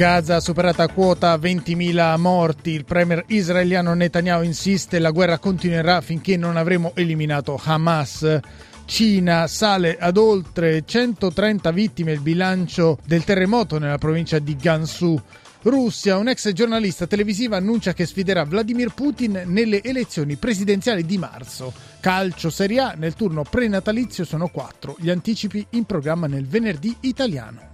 Gaza ha superato a quota 20.000 morti. Il premier israeliano Netanyahu insiste la guerra continuerà finché non avremo eliminato Hamas. Cina sale ad oltre 130 vittime il bilancio del terremoto nella provincia di Gansu. Russia, un ex giornalista televisiva annuncia che sfiderà Vladimir Putin nelle elezioni presidenziali di marzo. Calcio Serie A nel turno prenatalizio sono quattro, gli anticipi in programma nel venerdì italiano.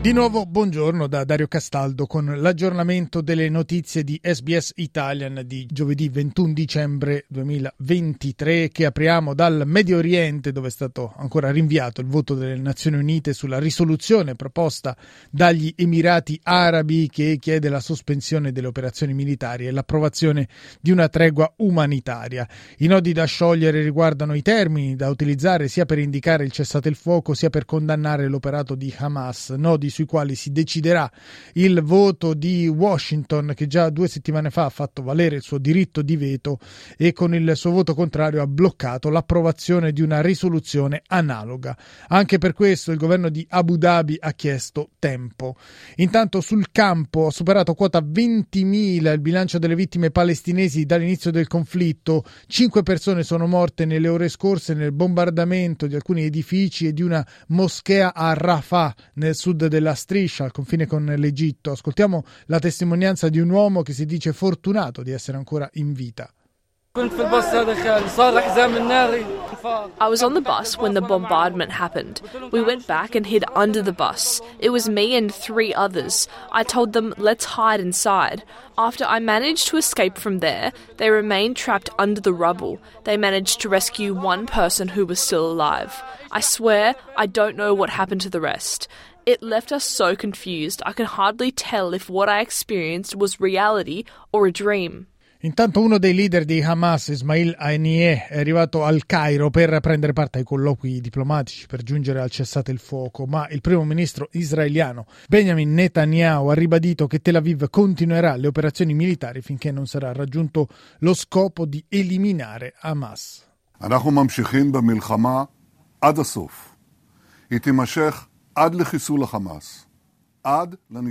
Di nuovo buongiorno da Dario Castaldo con l'aggiornamento delle notizie di SBS Italian di giovedì 21 dicembre 2023 che apriamo dal Medio Oriente dove è stato ancora rinviato il voto delle Nazioni Unite sulla risoluzione proposta dagli Emirati Arabi che chiede la sospensione delle operazioni militari e l'approvazione di una tregua umanitaria. I nodi da sciogliere riguardano i termini da utilizzare sia per indicare il cessate il fuoco sia per condannare l'operato di Hamas, nodi sui quali si deciderà il voto di Washington che già due settimane fa ha fatto valere il suo diritto di veto e con il suo voto contrario ha bloccato l'approvazione di una risoluzione analoga. Anche per questo il governo di Abu Dhabi ha chiesto tempo. Intanto sul campo ha superato quota 20.000 il bilancio delle vittime palestinesi dall'inizio del conflitto. Cinque persone sono morte nelle ore scorse nel bombardamento di alcuni edifici e di una moschea a Rafah nel sud della della striscia al confine con l'Egitto. Ascoltiamo la testimonianza di un uomo che si dice fortunato di essere ancora in vita. I was on the bus when the bombardment happened. We went back and hid under the bus. It was me and three others. I told them, let's hide inside. After I managed to escape from there, they remained trapped under the rubble. They managed to rescue one person who was still alive. I swear I don't know what happened to the rest. It left us so confused, I can hardly tell if what I experienced was reality or a dream. Intanto uno dei leader di Hamas, Ismail Haniyeh, è arrivato al Cairo per prendere parte ai colloqui diplomatici per giungere al cessate il fuoco, ma il primo ministro israeliano Benjamin Netanyahu ha ribadito che Tel Aviv continuerà le operazioni militari finché non sarà raggiunto lo scopo di eliminare Hamas. אנחנו ממשיכים במלחמה עד הסוף. היא תימשך עד לחיסול החמאס.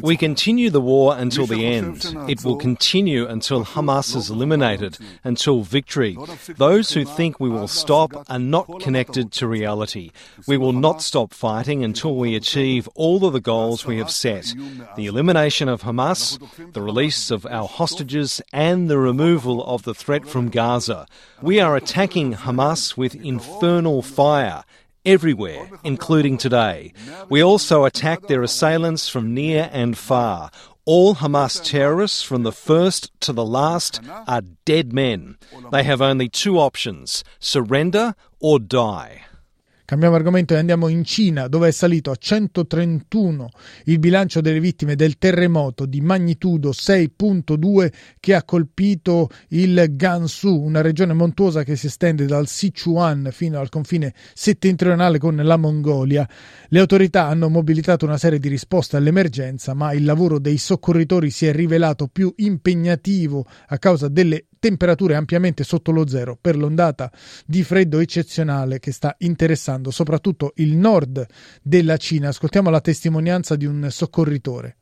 We continue the war until the end. It will continue until Hamas is eliminated, until victory. Those who think we will stop are not connected to reality. We will not stop fighting until we achieve all of the goals we have set. the elimination of Hamas, the release of our hostages, and the removal of the threat from Gaza. We are attacking Hamas with infernal fire everywhere, including today. We also attack their assailants from near and far. All Hamas terrorists, from the first to the last, are dead men. They have only two options surrender or die. Cambiamo argomento e andiamo in Cina, dove è salito a 131 il bilancio delle vittime del terremoto di magnitudo 6.2 che ha colpito il Gansu, una regione montuosa che si estende dal Sichuan fino al confine settentrionale con la Mongolia. Le autorità hanno mobilitato una serie di risposte all'emergenza, ma il lavoro dei soccorritori si è rivelato più impegnativo a causa delle temperature ampiamente sotto lo zero per l'ondata di freddo eccezionale che sta interessando soprattutto il nord della Cina. Ascoltiamo la testimonianza di un soccorritore.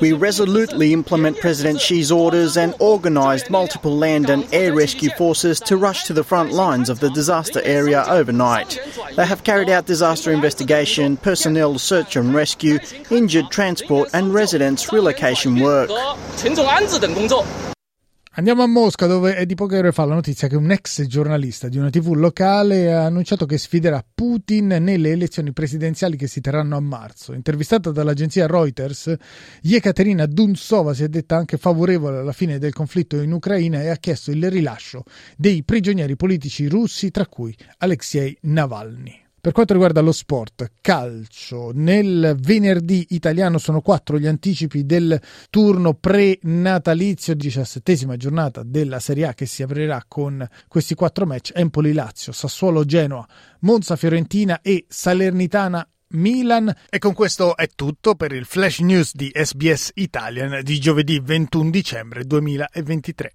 We resolutely implement President Xi's orders and organised multiple land and air rescue forces to rush to the front lines of the disaster area overnight. They have carried out disaster investigation, personnel search and rescue, injured transport, and residents relocation work. Andiamo a Mosca dove è di poche ore fa la notizia che un ex giornalista di una tv locale ha annunciato che sfiderà Putin nelle elezioni presidenziali che si terranno a marzo. Intervistata dall'agenzia Reuters, Yekaterina Dunsova si è detta anche favorevole alla fine del conflitto in Ucraina e ha chiesto il rilascio dei prigionieri politici russi tra cui Alexei Navalny. Per quanto riguarda lo sport, calcio, nel venerdì italiano sono quattro gli anticipi del turno pre-natalizio, diciassettesima giornata della Serie A che si aprirà con questi quattro match, Empoli-Lazio, Sassuolo-Genoa, Monza-Fiorentina e Salernitana Milan. E con questo è tutto per il Flash News di SBS Italian di giovedì 21 dicembre 2023.